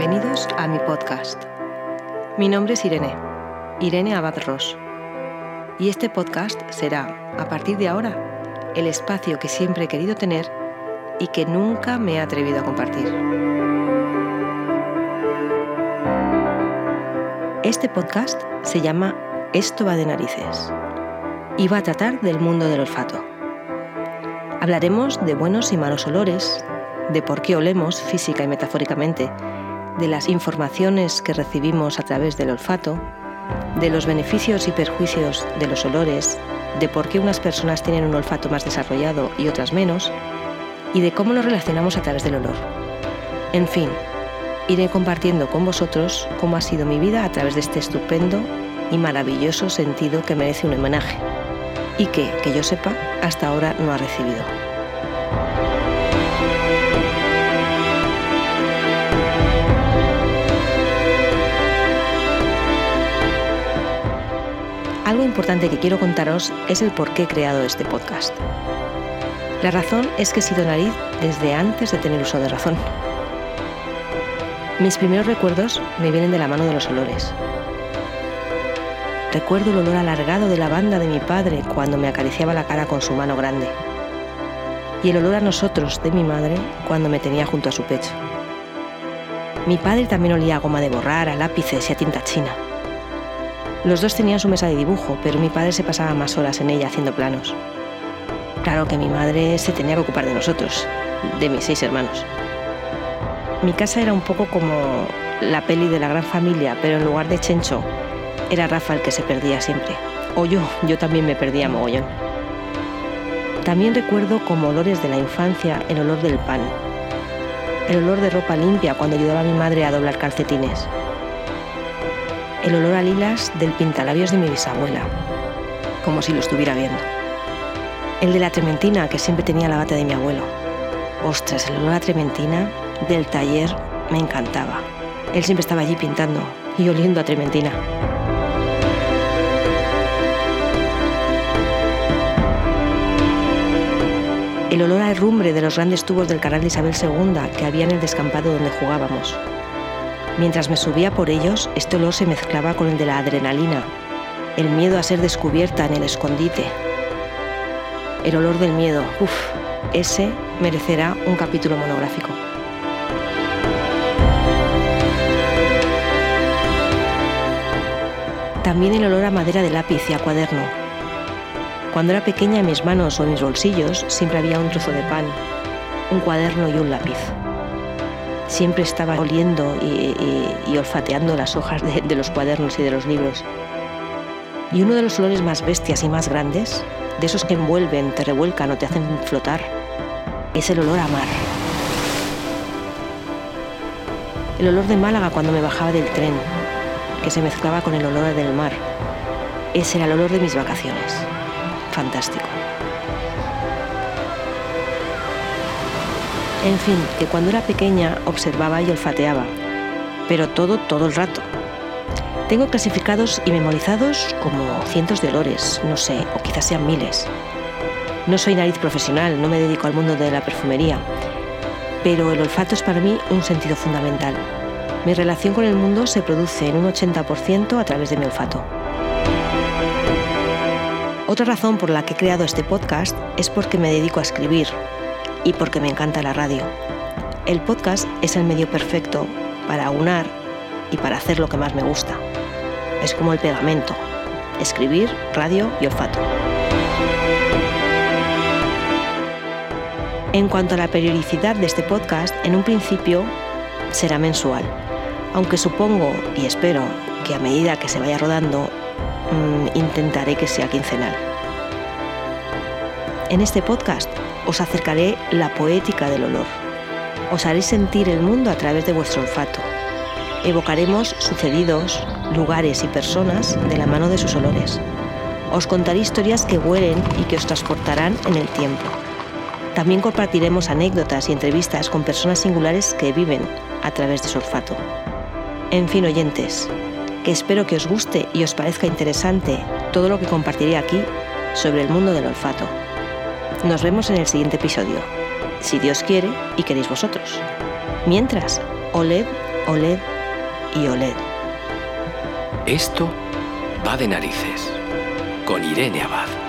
Bienvenidos a mi podcast. Mi nombre es Irene, Irene Abad Ross. Y este podcast será, a partir de ahora, el espacio que siempre he querido tener y que nunca me he atrevido a compartir. Este podcast se llama Esto va de narices y va a tratar del mundo del olfato. Hablaremos de buenos y malos olores, de por qué olemos física y metafóricamente, de las informaciones que recibimos a través del olfato, de los beneficios y perjuicios de los olores, de por qué unas personas tienen un olfato más desarrollado y otras menos, y de cómo nos relacionamos a través del olor. En fin, iré compartiendo con vosotros cómo ha sido mi vida a través de este estupendo y maravilloso sentido que merece un homenaje y que, que yo sepa, hasta ahora no ha recibido. Algo importante que quiero contaros es el por qué he creado este podcast. La razón es que he sido nariz desde antes de tener uso de razón. Mis primeros recuerdos me vienen de la mano de los olores. Recuerdo el olor alargado de la banda de mi padre cuando me acariciaba la cara con su mano grande. Y el olor a nosotros de mi madre cuando me tenía junto a su pecho. Mi padre también olía a goma de borrar, a lápices y a tinta china. Los dos tenían su mesa de dibujo, pero mi padre se pasaba más horas en ella haciendo planos. Claro que mi madre se tenía que ocupar de nosotros, de mis seis hermanos. Mi casa era un poco como la peli de la gran familia, pero en lugar de Chencho, era Rafa el que se perdía siempre. O yo, yo también me perdía mogollón. También recuerdo como olores de la infancia el olor del pan, el olor de ropa limpia cuando ayudaba a mi madre a doblar calcetines, el olor a lilas del pintalabios de mi bisabuela, como si lo estuviera viendo. El de la trementina que siempre tenía la bata de mi abuelo. Ostras, el olor a trementina del taller me encantaba. Él siempre estaba allí pintando y oliendo a trementina. El olor a herrumbre de los grandes tubos del canal de Isabel II que había en el descampado donde jugábamos. Mientras me subía por ellos, este olor se mezclaba con el de la adrenalina, el miedo a ser descubierta en el escondite. El olor del miedo, uff, ese merecerá un capítulo monográfico. También el olor a madera de lápiz y a cuaderno. Cuando era pequeña en mis manos o en mis bolsillos siempre había un trozo de pan, un cuaderno y un lápiz siempre estaba oliendo y, olfateando las hojas de, de los cuadernos y de los libros. Y uno de los olores más bestias y más grandes, de esos que envuelven, te revuelcan o te hacen flotar, es el olor a mar. El olor de Málaga cuando me bajaba del tren, que se mezclaba con el olor del mar. Ese era el olor de mis vacaciones. Fantástico. En fin, que cuando era pequeña observaba y olfateaba, pero todo, todo el rato. Tengo clasificados y memorizados como cientos de olores, no sé, o quizás sean miles. No soy nariz profesional, no me dedico al mundo de la perfumería, pero el olfato es para mí un sentido fundamental. Mi relación con el mundo se produce en un 80% a través de mi olfato. Otra razón por la que he creado este podcast es porque me dedico a escribir, y porque me encanta la radio. El podcast es el medio perfecto para aunar y para hacer lo que más me gusta. Es como el pegamento, escribir, radio y olfato. En cuanto a la periodicidad de este podcast, en un principio será mensual, aunque supongo y espero que a medida que se vaya rodando, mm, intentaré que sea quincenal. En este podcast os acercaré la poética del olor. Os haré sentir el mundo a través de vuestro olfato. Evocaremos sucedidos, lugares y personas de la mano de sus olores. Os contaré historias que huelen y que os transportarán en el tiempo. También compartiremos anécdotas y entrevistas con personas singulares que viven a través de su olfato. En fin, oyentes, que espero que os guste y os parezca interesante todo lo que compartiré aquí sobre el mundo del olfato. Nos vemos en el siguiente episodio, si Dios quiere y queréis vosotros. Mientras, OLED, OLED y OLED. Esto va de narices con Irene Abad.